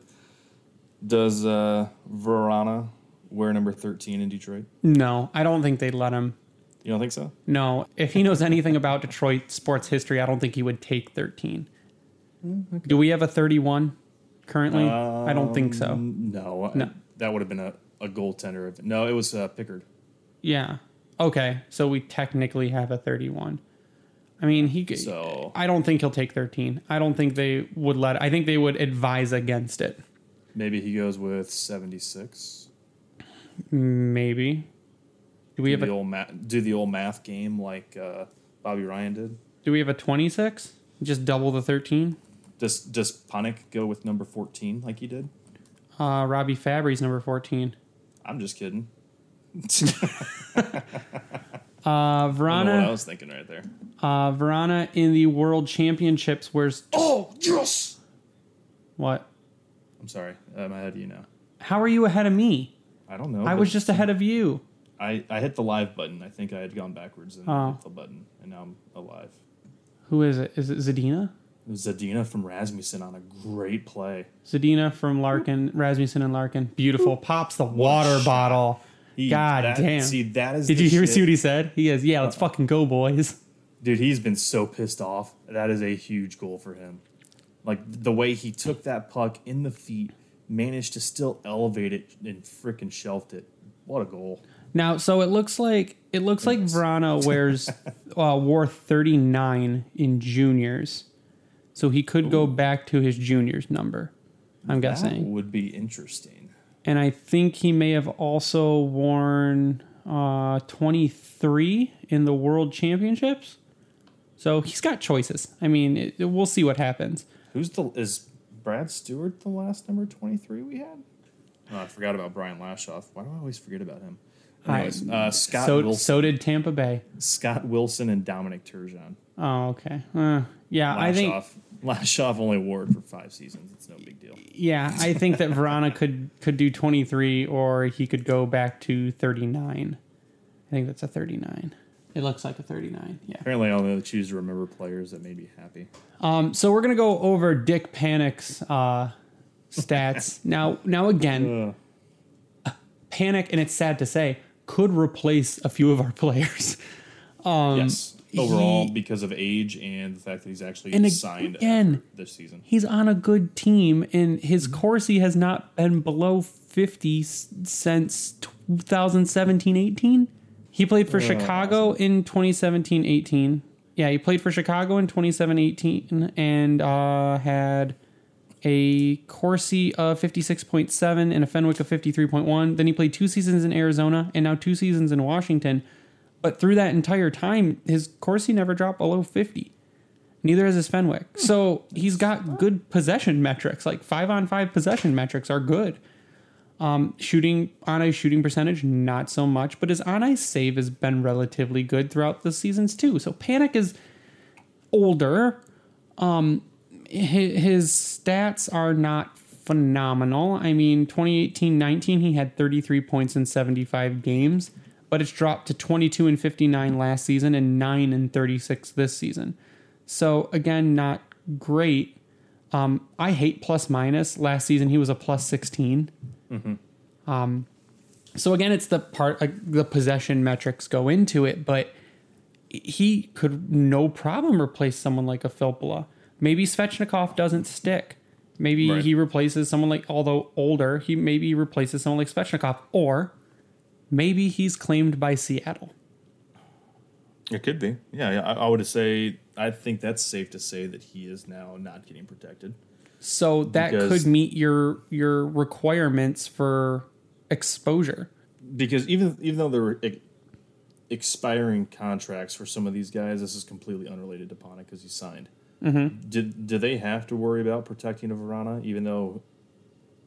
Does uh, Vrana wear number 13 in Detroit? No, I don't think they'd let him. You don't think so? No, if he knows anything about Detroit sports history, I don't think he would take thirteen. Do we have a thirty-one currently? I don't think so. Um, No, No. that would have been a, a goaltender. No, it was uh, Pickard. Yeah. Okay, so we technically have a thirty-one. I mean, he. could So I don't think he'll take 13. I don't think they would let. I think they would advise against it. Maybe he goes with 76. Maybe. Do we Do have the a old ma- do the old math game like uh, Bobby Ryan did. Do we have a 26? Just double the 13. Does does Panik go with number 14 like he did? Uh, Robby Fabbri's number 14. I'm just kidding. (laughs) Uh, I know what I was thinking right there. Uh, Vrana in the World Championships. Where's Oh yes. what? I'm sorry. I'm ahead of you now. How are you ahead of me? I don't know. I was just ahead of you. I, I hit the live button. I think I had gone backwards and Oh. hit the button, and now I'm alive. Who is it? Is it Zadina? It Zadina from Rasmussen on a great play. Zadina from Larkin, Rasmussen and Larkin. Beautiful. Pops the water bottle. He- God that- damn. See, that is. Did you hear shit. see what he said? He is, yeah, let's fucking go, boys. Dude, he's been so pissed off. That is a huge goal for him. Like the way he took that puck in the feet, managed to still elevate it and freaking shelved it. What a goal! Now, so it looks like it looks like Vrana (laughs) wears uh, wore 39 in juniors, so he could go back to his juniors number. I'm That guessing, would be interesting. and I think he may have also worn uh, 23 in the World Championships. So he's got choices. I mean, it- we'll see what happens. Who's the is Brad Stuart the last number twenty three we had? Oh, I forgot about Brian Lashoff. Why do I always forget about him? Anyways, uh, Scott so Wilson, so did Tampa Bay. Scott Wilson, and Dominic Turgeon. Oh, okay. Uh, yeah, I think Lashoff, Lashoff only wore it for five seasons. It's no big deal. Yeah, I think that Vrana could could do 23 or he could go back to 39. I think that's a 39. It looks like a 39. Yeah. Apparently, I only choose to remember players that made me happy. Um so we're going to go over Dick Panik's uh stats. (laughs) now now again, Uh, Panik and it's sad to say could replace a few of our (laughs) players. yes, overall Um, he- because of age and the fact that he's actually And signed again- this season. He's on a good team and his Corsi has not been below 50 since 2017-18. He played for Chicago in 2017-18. Yeah, he played for Chicago in 27-18 and uh, had a Corsi of 56.7 and a Fenwick of 53.1. Then he played two seasons in Arizona and now two seasons in Washington. But through that entire time, his Corsi never dropped below 50. Neither has his Fenwick. So he's got good possession metrics. Like five on five possession metrics are good. Um, shooting on ice shooting percentage, not so much, but his on ice save has been relatively good throughout the seasons too. So Panik is older. Um, his, his stats are not phenomenal. I mean, 2018 19, he had 33 points in 75 games, but it's dropped to 22 and 59 last season and 9 and 36 this season. So, again, not great. Um, I hate plus minus. Last season, he was a plus 16. Um, so, again, it's the part, uh, the possession metrics go into it, but he could no problem replace someone like a Filppula. Maybe Svechnikov doesn't stick. Maybe Right. he replaces someone like, although older, he maybe replaces someone like Svechnikov, or maybe he's claimed by Seattle. It could be. Yeah, yeah. I, I would say I think that's safe to say that he is now not getting protected. So that Because- could meet your your requirements for exposure. Because even even though there were ex- expiring contracts for some of these guys, this is completely unrelated to Panik because he signed. Mm-hmm. Did do they have to worry about protecting a Vrana even though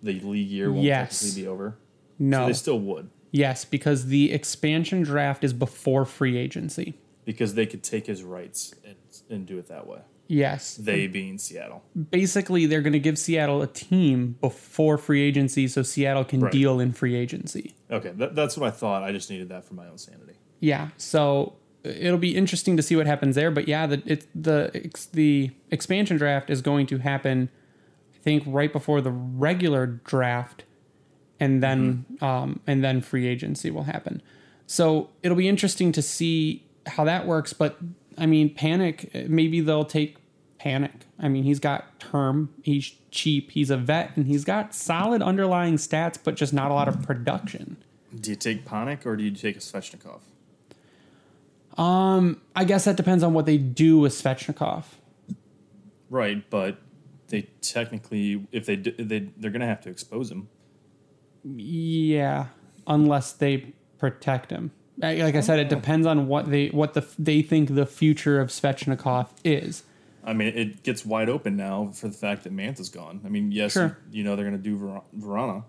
the league year won't Yes. technically be over? No. So they still would yes, because the expansion draft is before free agency. because they could take his rights and, and do it that way. Yes. They being Seattle. basically they're going to give Seattle a team before free agency so Seattle can Right. deal in free agency. Okay, that, that's what I thought. I just needed that for my own sanity. Yeah, so uh, it'll be interesting to see what happens there, but yeah, the it's the the expansion draft is going to happen I think right before the regular draft and then mm-hmm. um and then free agency will happen. So it'll be interesting to see how that works, but I mean, Panik uh, maybe they'll take Panik. I mean, he's got term, he's cheap, he's a vet and he's got solid underlying stats but just not a lot of production. Do you take Panik or do you take a Svechnikov? Um, I guess that depends on what they do with Svechnikov. Right, but they technically, if they do, they they're gonna have to expose him. Yeah, unless they protect him. Like like I said, it oh. depends on what they what the they think the future of Svechnikov is. I mean, it gets wide open now for the fact that Mantha's gone. I mean, yes, Sure. you know they're gonna do Ver- Vrana.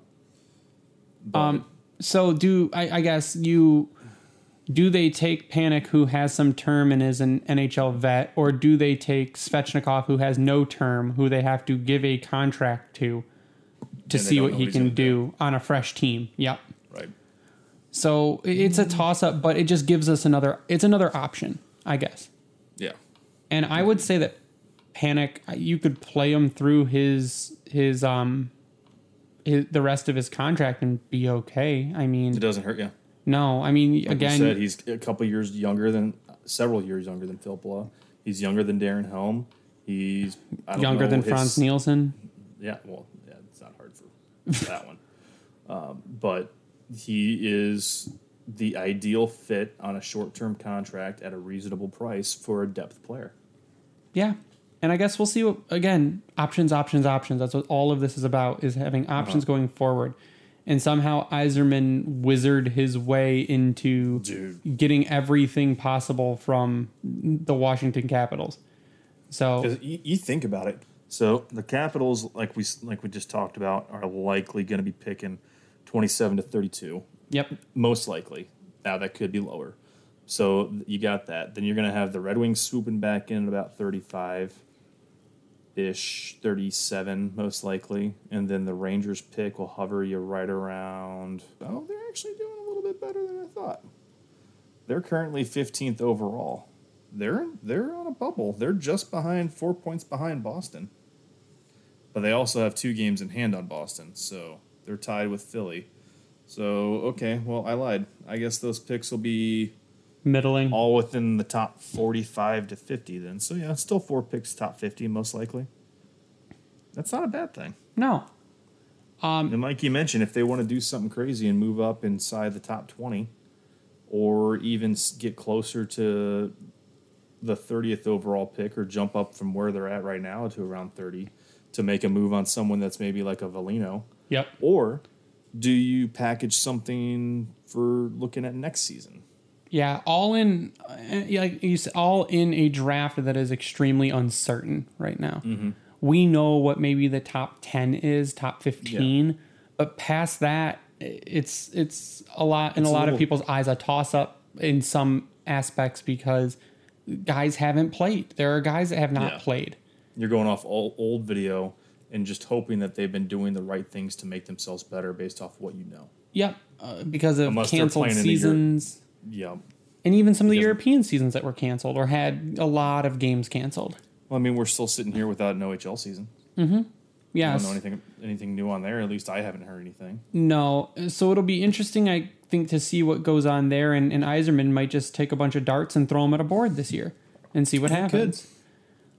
Um, so do I, I guess you do they take Panik who has some term and is an NHL vet, or do they take Svechnikov who has no term who they have to give a contract to to And see what he can do on a fresh team? Yep. right, So it's a toss up, but it just gives us another. It's another option, I guess. yeah, And I would say that Panik, you could play him through his his um his, the rest of his contract and be okay. I mean, it doesn't hurt you. no, I mean Like again, you said, he's a couple years younger than several years younger than Phil Blah. He's younger than Darren Helm. He's I don't younger know than his- Frans Nielsen. Yeah, well, yeah, it's not hard for that one. (laughs) Um, but he is the ideal fit on a short term contract at a reasonable price for a depth player. Yeah. And I guess we'll see what again, options, options, options. That's what all of this is about is having uh-huh. options going forward. And somehow Yzerman wizard his way into Dude. getting everything possible from the Washington Capitals. So you, you think about it. So the Capitals, like we like we just talked about, are likely going to be picking twenty seven to thirty two. yep. most likely. Now that could be lower. So you got that. Then you're going to have the Red Wings swooping back in at about 35 ish, 37 most likely. And then the Rangers pick will hover you right around. Oh, they're actually doing a little bit better than I thought. They're currently 15th overall. They're they're on a bubble. They're just behind 4 points behind Boston. But they also have two games in hand on Boston, so they're tied with Philly. So okay, well I lied. I guess those picks will be Middling. all within the top forty-five to fifty. Then, so yeah, still four picks top fifty most likely. That's not a bad thing. No. Um, and like you mentioned, if they want to do something crazy and move up inside the top twenty, or even get closer to the thirtieth overall pick, or jump up from where they're at right now to around thirty, to make a move on someone that's maybe like a Veleno, Yep. or do you package something for looking at next season? Yeah, all in, yeah, like you said, all in a draft that is extremely uncertain right now. We know what maybe the top ten is, top fifteen, but past that, it's it's a lot in a a lot little- of people's eyes a toss up in some aspects because guys haven't played. There are guys that have not Yeah. played. You're going off old, old video and just hoping that they've been doing the right things to make themselves better based off what you know. Yep, uh, because of Unless canceled playing in the Euro- seasons Yeah. and even some of the European seasons that were canceled or had a lot of games canceled. Well, I mean, we're still sitting here without an OHL season. Mm hmm. Yeah, I don't know anything anything new on there. At least I haven't heard anything. No. So it'll be interesting, I think, to see what goes on there. And, and Yzerman might just take a bunch of darts and throw them at a board this year and see what happens.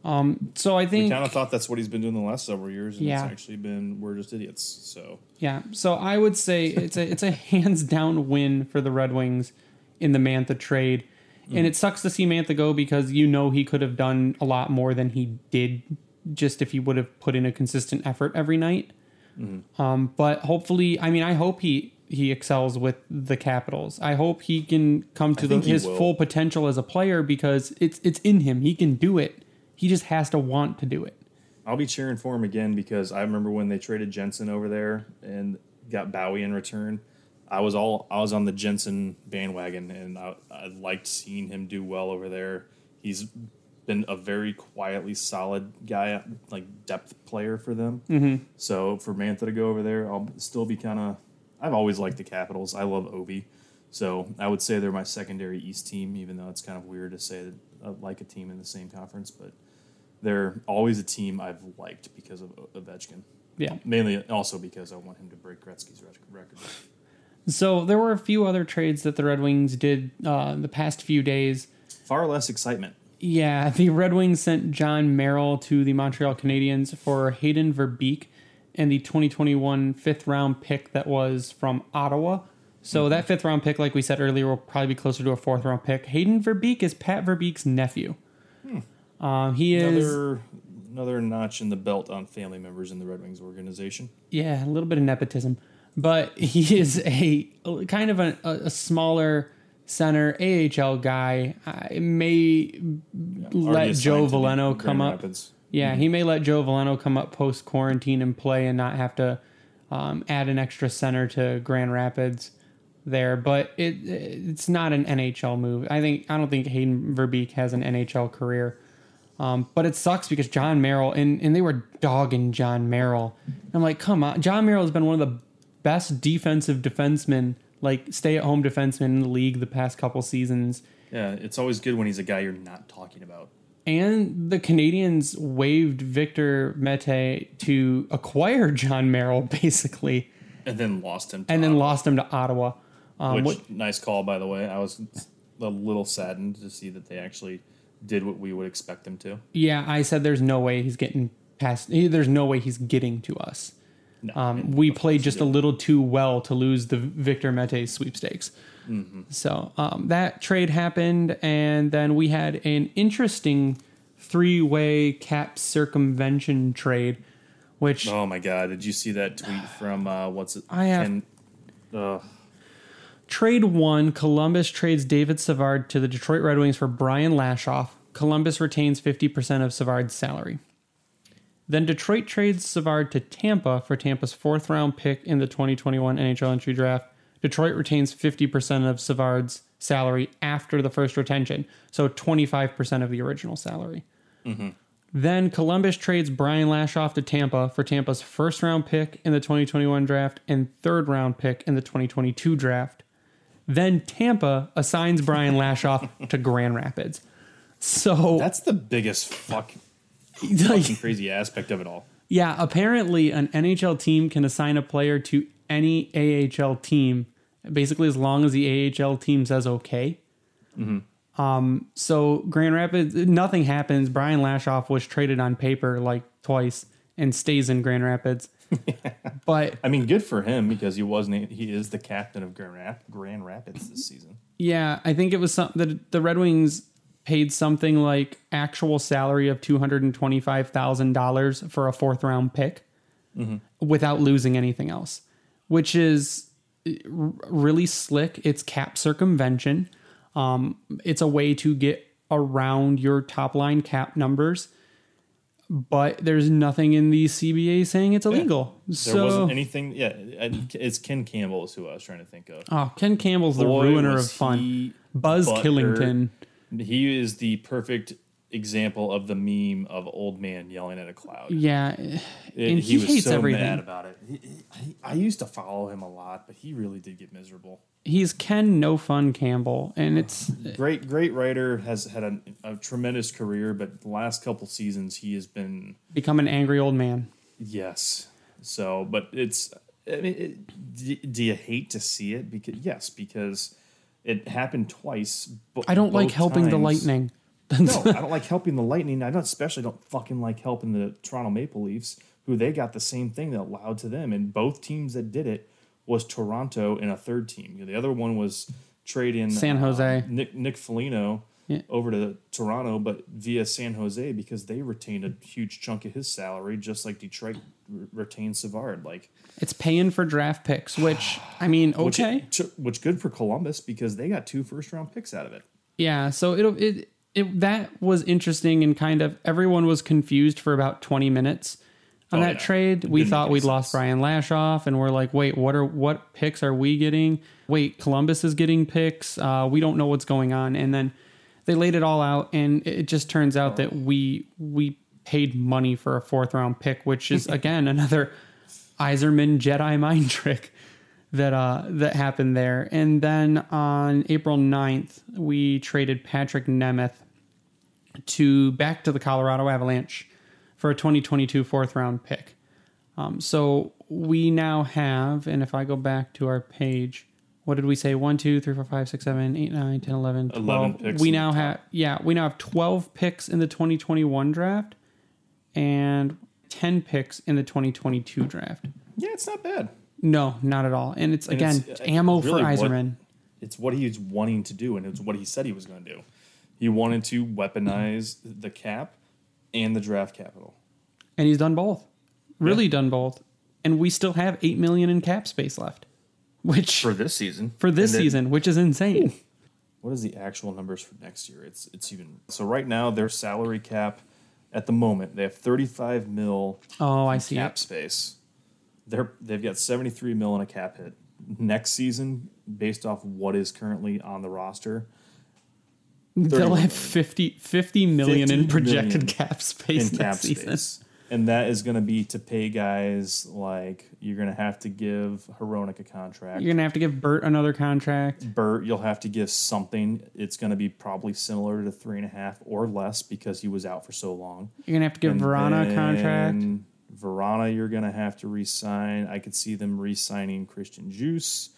Um, so I We think, kind of thought that's what he's been doing the last several years, and Yeah. it's actually been we're just idiots. So yeah. So I would say it's a it's a (laughs) hands down win for the Red Wings in the Mantha trade. And it sucks to see Mantha go because you know he could have done a lot more than he did just if he would have put in a consistent effort every night. Um, but hopefully, I mean, I hope he he excels with the Capitals. I hope he can come to the, his will. full potential as a player because it's it's in him. He can do it. He just has to want to do it. I'll be cheering for him again because I remember when they traded Jensen over there and got Bowey in return. I was all I was on the Jensen bandwagon, and I, I liked seeing him do well over there. He's been a very quietly solid guy, like depth player for them. Mm-hmm. So for Mantha to go over there, I'll still be kind of. I've always liked the Capitals. I love Ovi, so I would say they're my secondary East team. Even though it's kind of weird to say that I like a team in the same conference, but they're always a team I've liked because of Ovechkin. Yeah. Mainly also because I want him to break Gretzky's record. So there were a few other trades that the Red Wings did uh, the past few days. Far less excitement. Yeah, the Red Wings sent Jon Merrill to the Montreal Canadiens for Hayden Verbeek and the 2021 fifth round pick that was from Ottawa. So that fifth round pick, like we said earlier, will probably be closer to a fourth round pick. Hayden Verbeek is Pat Verbeek's nephew. Um, he is Another another notch in the belt on family members in the Red Wings organization. yeah, a little bit of nepotism, but (laughs) he is a kind of a, a smaller center AHL guy. I may let Joe assigned to the Veleno come up. Rapids. Yeah, he may let Joe Veleno come up post quarantine and play and not have to um, add an extra center to Grand Rapids there. But it it's not an NHL move. I think I don't think Hayden Verbeek has an NHL career. Um, but it sucks because Jon Merrill and, and they were dogging Jon Merrill. I'm like, come on, Jon Merrill has been one of the best defensive defensemen, like stay at home defensemen in the league the past couple seasons. Yeah, it's always good when he's a guy you're not talking about. And the Canadiens waived Victor Mete to acquire Jon Merrill, (laughs) basically, And then lost him. to and then Ottawa, lost him to Ottawa. Um, Which what- nice call, by the way. I was a little saddened to see that they actually did what we would expect them to. yeah, I said there's no way he's getting past. There's no way he's getting to us. No, Um, we played just a little too well to lose the Victor Mete sweepstakes. Mm-hmm. So um, that trade happened, and then we had an interesting three-way cap circumvention trade, which Oh my god! Did you see that tweet from uh, what's it? I have- Ken- uh, Trade one, Columbus trades David Savard to the Detroit Red Wings for Brian Lashoff. Columbus retains 50% of Savard's salary. Then Detroit trades Savard to Tampa for Tampa's fourth round pick in the 2021 NHL entry draft. Detroit retains 50% of Savard's salary after the first retention, so 25% of the original salary. Mm-hmm. Then Columbus trades Brian Lashoff to Tampa for Tampa's first round pick in the 2021 draft and third round pick in the 2022 draft. Then Tampa assigns Brian Lashoff (laughs) to Grand Rapids. So, that's the biggest fuck, (laughs) fucking crazy aspect of it all. yeah, apparently an NHL team can assign a player to any AHL team, basically as long as the AHL team says okay. Um, so Grand Rapids, nothing happens. Brian Lashoff was traded on paper like twice and stays in Grand Rapids. (laughs) but I mean, good for him because he wasn't. He is the captain of Grand, Rap- Grand Rapids this season. yeah, I think it was something the the Red Wings paid something like actual salary of two hundred and twenty five thousand dollars for a fourth round pick without losing anything else, which is r- really slick. It's cap circumvention. Um, it's a way to get around your top line cap numbers. but there's nothing in the CBA saying it's illegal. There so, wasn't anything. Yeah, it's Ken Campbell is who I was trying to think of. oh, Ken Campbell's the ruiner of fun. Buzz. Killington. He is the perfect example of the meme of old man yelling at a cloud. Yeah, It- and he, hates so everything. mad about it. He, he, I used to follow him a lot, but he really did get miserable. He's Ken No Fun Campbell, and it's Great, great writer has had a, a tremendous career, but the last couple seasons he has been become an angry old man. yes. So, but it's. I mean, it, do, do you hate to see it? Because yes, because it happened twice. But I don't like helping the lightning. no, (laughs) I don't like helping the Lightning. I don't especially don't fucking like helping the Toronto Maple Leafs, who they got the same thing that allowed to them. And both teams that did it was Toronto and a third team. The other one was trading San Jose. um, Nick Nick Foligno Yeah. over to Toronto, but via San Jose because they retained a huge chunk of his salary, just like Detroit re- retained Savard. Like It's paying for draft picks, which I mean, (sighs) which, okay, which good for Columbus because they got two first round picks out of it. yeah. So it'll it it that was interesting and kind of everyone was confused for about twenty minutes on Oh, that yeah. trade. It We thought we'd any lost sense. Brian Lashoff, and we're like, wait, what are what picks are we getting? Wait, Columbus is getting picks. Uh, we don't know what's going on, and then they laid it all out, and it just turns out that we we paid money for a fourth round pick, which is (laughs) again another Yzerman Jedi mind (laughs) trick that uh that happened there. And then on April 9th, we traded Patrick Nemeth to back to the Colorado Avalanche for a 2022 fourth round pick. Um, so we now have, and if I go back to our page, what did we say? 1, 2, 3, 4, 5, 6, 7, 8, 9, 10, 11, 12. 11 picks we now have, yeah, we now have 12 picks in the 2021 draft and 10 picks in the 2022 draft. Yeah, it's not bad. No, not at all. And it's And again it's, uh, ammo really for Yzerman. it's what he's wanting to do, and it's what he said he was going to do. He wanted to weaponize the cap and the draft capital. and he's done both. Really done both. And we still have 8 million in cap space left. Which for this season. for this then- season, which is insane. What is the actual numbers for next year? It's it's even so. Right now, their salary cap at the moment they have 35 mil Oh, I see. cap it. space. They're they've got 73 mil in a cap hit next season, based off what is currently on the roster. They'll 31 have 50, 50 million 50 in projected million (laughs) cap space in next cap season. space. And that is going to be to pay guys like you're going to have to give Hronek a contract. You're gonna have to give Bert another contract. Burt, you'll have to give something. It's going to be probably similar to three and a half or less because he was out for so long. You're gonna have to give And Vrana a contract. Vrana, you're going to have to re-sign. I could see them re-signing Christian Djoos.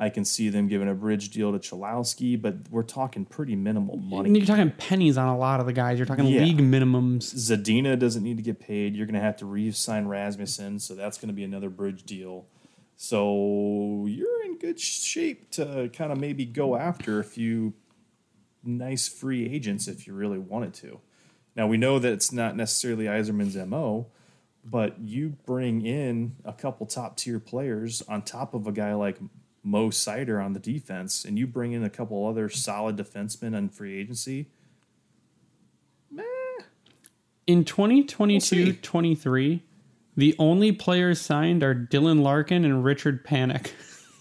I can see them giving a bridge deal to Cholowski, but we're talking pretty minimal money. You're talking pennies on a lot of the guys. You're talking Yeah. league minimums. Zadina doesn't need to get paid. You're going to have to re-sign Rasmussen, so that's going to be another bridge deal. So you're in good shape to kind of maybe go after a few nice free agents if you really wanted to. Now we know that it's not necessarily Yzerman's mo, but you bring in a couple top tier players on top of a guy like Mo Seider on the defense, and you bring in a couple other solid defensemen on free agency. Meh. In 2022 23, the only players signed are Dylan Larkin and Richard Panik.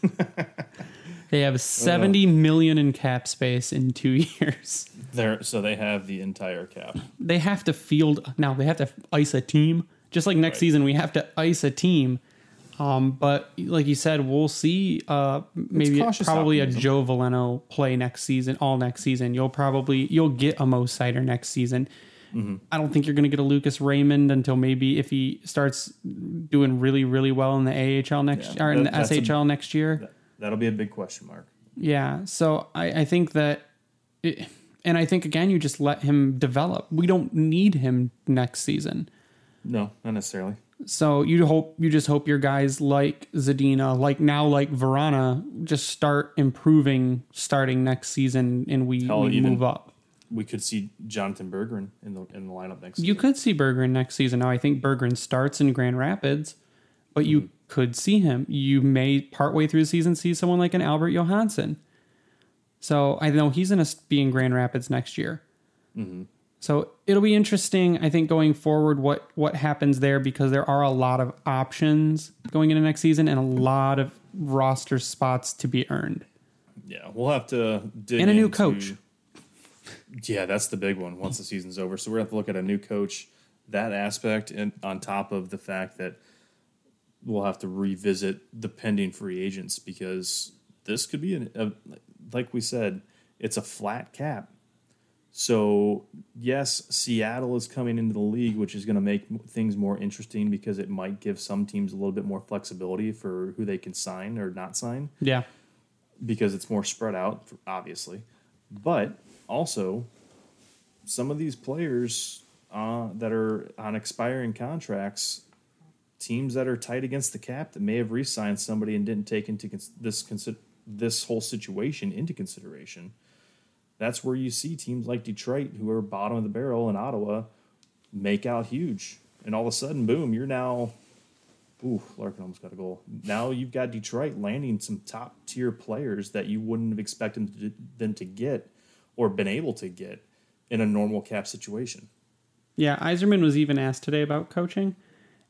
(laughs) they have 70 million in cap space in two (laughs) years. There, so they have the entire cap. They have to field now. They have to ice a team. Just like next Right. season, we have to ice a team. Um, but like you said, we'll see. Uh, maybe probably optimism. a Joe Veleno play next season, all next season. You'll probably you'll get a Mo Seider next season. Mm-hmm. I don't think you're going to get a Lucas Raymond until maybe if he starts doing really really well in the AHL next Yeah, or in the that's a- SHL next year. That, that'll be a big question mark. Yeah. So I, I think that, it, and I think again, you just let him develop. We don't need him next season. No, not necessarily. So you hope you just hope your guys like Zadina, like now like Vrana, just start improving starting next season, and we, Hell, we move up. We could see Jonatan Berggren in the in the lineup next. Season. You season. could see Berggren next season. Now I think Berggren starts in Grand Rapids, but you Mm-hmm. could see him. You may partway through the season see someone like an Albert Johansson. So I know he's going to be in Grand Rapids next year. Mm-hmm. So it'll be interesting, I think, going forward what what happens there because there are a lot of options going into next season and a lot of roster spots to be earned. Yeah, we'll have to dig And a new into- coach. Yeah, that's the big one once the season's over. So we're gonna have to look at a new coach, that aspect, and on top of the fact that we'll have to revisit the pending free agents because this could be an, a, like we said, it's a flat cap. So yes, Seattle is coming into the league, which is going to make things more interesting because it might give some teams a little bit more flexibility for who they can sign or not sign Yeah. because it's more spread out, obviously. But also, some of these players uh, that are on expiring contracts, teams that are tight against the cap that may have re-signed somebody and didn't take into cons- this consi- this whole situation into consideration. That's where you see teams like Detroit, who are bottom of the barrel, and Ottawa, make out huge, and all of a sudden, boom, you're now Ooh, Larkin almost got a goal. Now you've got Detroit landing some top tier players that you wouldn't have expected them to, get or been able to get in a normal cap situation. Yeah, Yzerman was even asked today about coaching,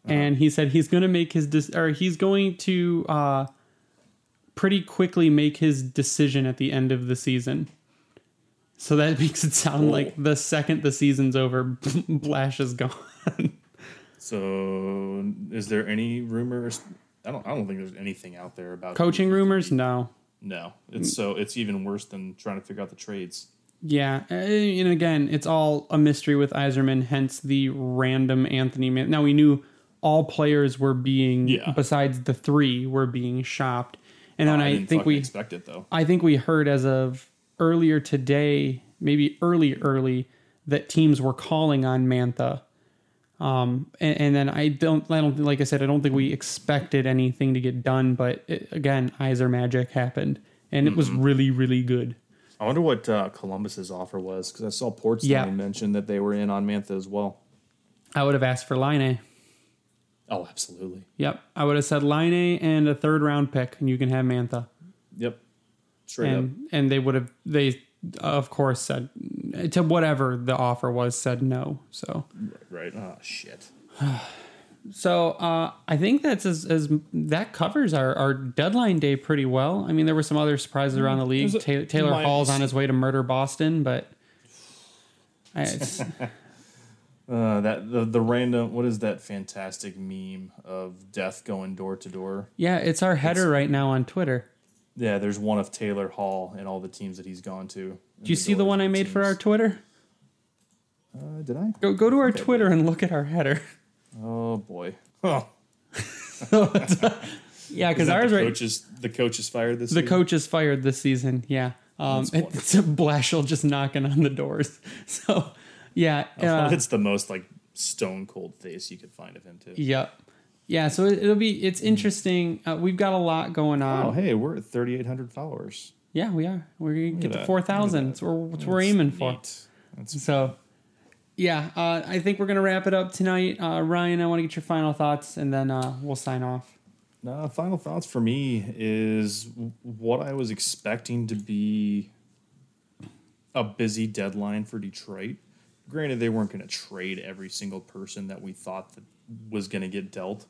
and he said he's going to make his dis- or he's going to uh, pretty quickly make his decision at the end of the season. So that (laughs) makes it sound Cool. like the second the season's over, (laughs) Blash is gone. So, is there any rumors? I don't. I don't think there's anything out there about coaching rumors? No. No, it's so it's even worse than trying to figure out the trades. Yeah, uh, and again, it's all a mystery with Yzerman. Hence the random Anthony. Man- now we knew all players were being, Yeah. besides the three, were being shopped, and then I, didn't think we expect it though. I think we heard as of earlier today, maybe early, early, that teams were calling on Mantha. Um, and, and then I don't, I don't, like I said, I don't think we expected anything to get done, but it, again, are magic happened, and it was really, really good. I wonder what uh, Columbus's offer was because I saw Portzline Yeah. mention that they were in on Mantha as well. I would have asked for Laine Oh, absolutely. Yep, I would have said Laine and a third round pick, and you can have Mantha. Yep. Straight up. And and they would have they, of course, said to whatever the offer was, said no. So. Right. Oh shit. (sighs) So uh, I think that's as, as that covers our, our deadline day pretty well. I mean, there were some other surprises around the league. A- Taylor, Taylor Hall's on his way to murder Boston, but (laughs) I- it's, Uh, that the the random what is that fantastic meme of death going door to door? yeah, it's our header right now on Twitter. Yeah, there's one of Taylor Hall and all the teams that he's gone to. Do you see the one I made for our Twitter? Uh, did I? Go go to our Twitter and look at our header. Oh boy. Huh. (laughs) Yeah, because ours the right. coach is the coach is fired this The year? coach is fired this season. Yeah, um, That's it's a Blashill just knocking on the doors. (laughs) So yeah, uh, it's the most like stone cold face you could find of him too. Yep. Yeah, so it, it'll be it's interesting. Uh, we've got a lot going on. Oh hey, we're at 3,800 followers. Yeah, we are. We're gonna get to Look at thousand. that. That's what we're, what we're That's aiming for. neat. That's So, yeah, uh, I think we're gonna wrap it up tonight. Uh, Ryan, I want to get your final thoughts, and then uh, we'll sign off. No, final thoughts for me is what I was expecting to be a busy deadline for Detroit. Granted, they weren't going to trade every single person that we thought that was going to get dealt,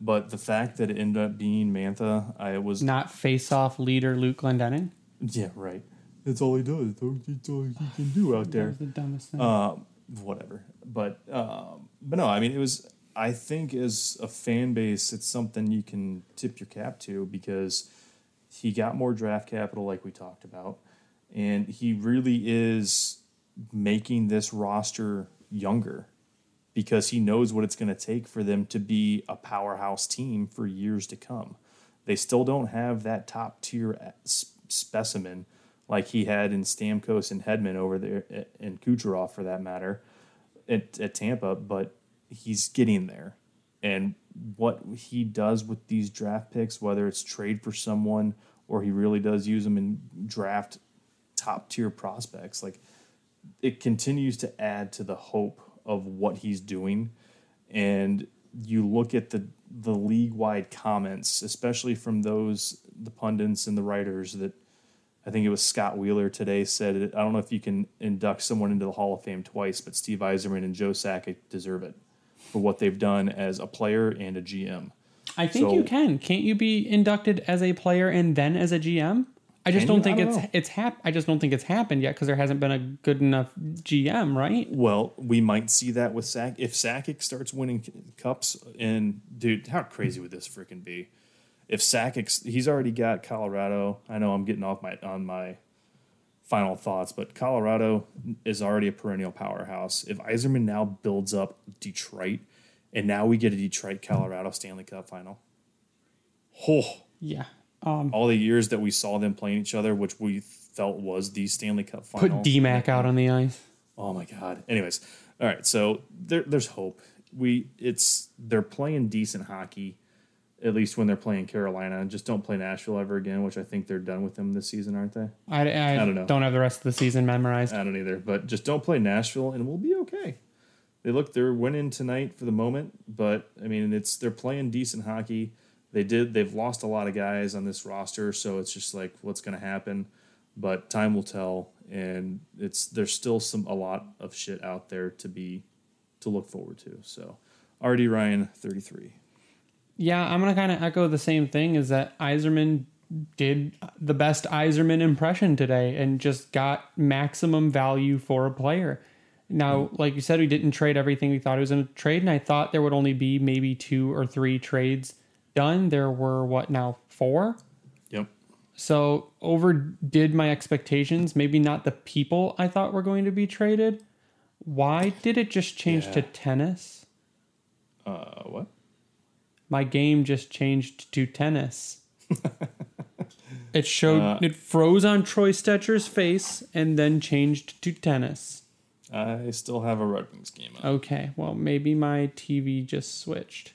but the fact that it ended up being Mantha, I was Not face-off leader Luke Glendening. yeah right. That's all he does. That's all he can do out there. the dumbest thing. um, whatever. But um, but no, I mean it was. I think as a fan base, it's something you can tip your cap to because he got more draft capital, like we talked about, and he really is making this roster younger because he knows what it's going to take for them to be a powerhouse team for years to come. They still don't have that top tier uh, specimen like he had in Stamkos and Hedman over there, uh, and Kucherov for that matter, at, at Tampa, but he's getting there. And what he does with these draft picks, whether it's trade for someone or he really does use them in draft top tier prospects, like it continues to add to the hope of what he's doing. And you look at the the league wide comments, especially from those the pundits and the writers that I think it was Scott Wheeler today said it, I don't know if you can induct someone into the Hall of Fame twice, but Steve Yzerman and Joe Sakic deserve it for what they've done as a player and a GM. I think So- you can. Can't you be inducted as a player and then as a GM? I just don't think don't it's know. it's hap- I just don't think it's happened yet because there hasn't been a good enough GM, right? Well, we might see that with Sack if Sakic starts winning cups. And dude, how crazy would this freaking be? If Sakic, he's already got Colorado. I know I'm getting off my on my final thoughts, but Colorado is already a perennial powerhouse. If Yzerman now builds up Detroit, and now we get a Detroit Colorado Stanley Cup final. Oh, Yeah. Um, all the years that we saw them playing each other, which we felt was the Stanley Cup final. put DMAC out on the ice. Oh my god. Anyways, all right. So there, there's hope. We it's they're playing decent hockey, at least when they're playing Carolina. Just don't play Nashville ever again, which I think they're done with them this season, aren't they? I, I, don't know. don't have the rest of the season memorized. I don't either. But just don't play Nashville, and we'll be okay. They look they're winning tonight for the moment, but I mean it's they're playing decent hockey. They did they've lost a lot of guys on this roster, so it's just like what's going to happen. But time will tell, and it's there's still some a lot of shit out there to be to look forward to. So, RD Ryan thirty three. Yeah, I'm gonna kind of echo the same thing. Is that Yzerman did the best Yzerman impression today and just got maximum value for a player. Now, mm. like you said, we didn't trade everything we thought it was going to trade, and I thought there would only be maybe two or three trades done. There were what now four. Yep. So overdid my expectations. Maybe not the people I thought were going to be traded. Why did it just change to tennis? Uh, what? My game just changed to tennis. (laughs) it showed Uh, it froze on Troy Stecher's face and then changed to tennis. I still have a Red Wings game up. Okay, well maybe my TV just switched.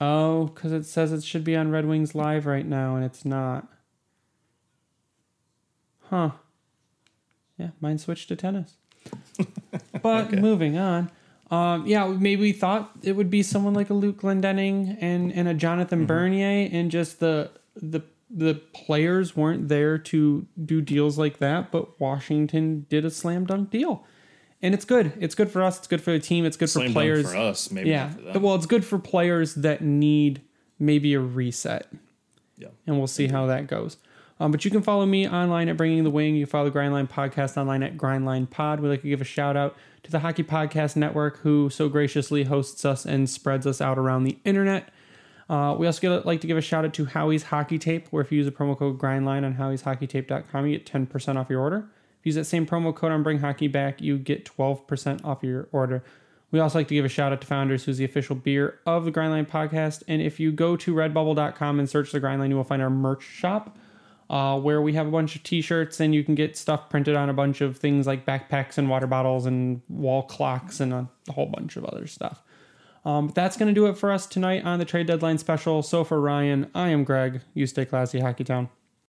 Oh, because it says it should be on Red Wings Live right now and it's not. Huh. Yeah, mine switched to tennis. (laughs) but moving on. Um, yeah, maybe we thought it would be someone like a Luke Glendening and, and a Jonathan Bernier, and just the the the players weren't there to do deals like that. But Washington did a slam dunk deal, and it's good. It's good for us. It's good for the team. It's good Slam for players. for us, maybe yeah, not for them. well, it's good for players that need maybe a reset yeah. and we'll see how that goes. Um, but you can follow me online at Bringing the Wing. You can follow the Grindline Podcast online at Grindline Pod. We'd like to give a shout out to the Hockey Podcast Network, who so graciously hosts us and spreads us out around the internet. Uh, we also like to give a shout out to Howie's Hockey Tape, where if you use the promo code Grindline on Howie'sHockeyTape.com, you get 10% off your order. Use that same promo code on Bring Hockey Back, you get 12% off your order. We also like to give a shout out to Founders, who's the official beer of the Grindline podcast. And if you go to redbubble.com and search the Grindline, you will find our merch shop uh, where we have a bunch of t shirts and you can get stuff printed on a bunch of things like backpacks and water bottles and wall clocks and a, whole bunch of other stuff. Um, but that's going to do it for us tonight on the trade deadline special. So for Ryan, I am Greg. You stay classy, Hockey Town.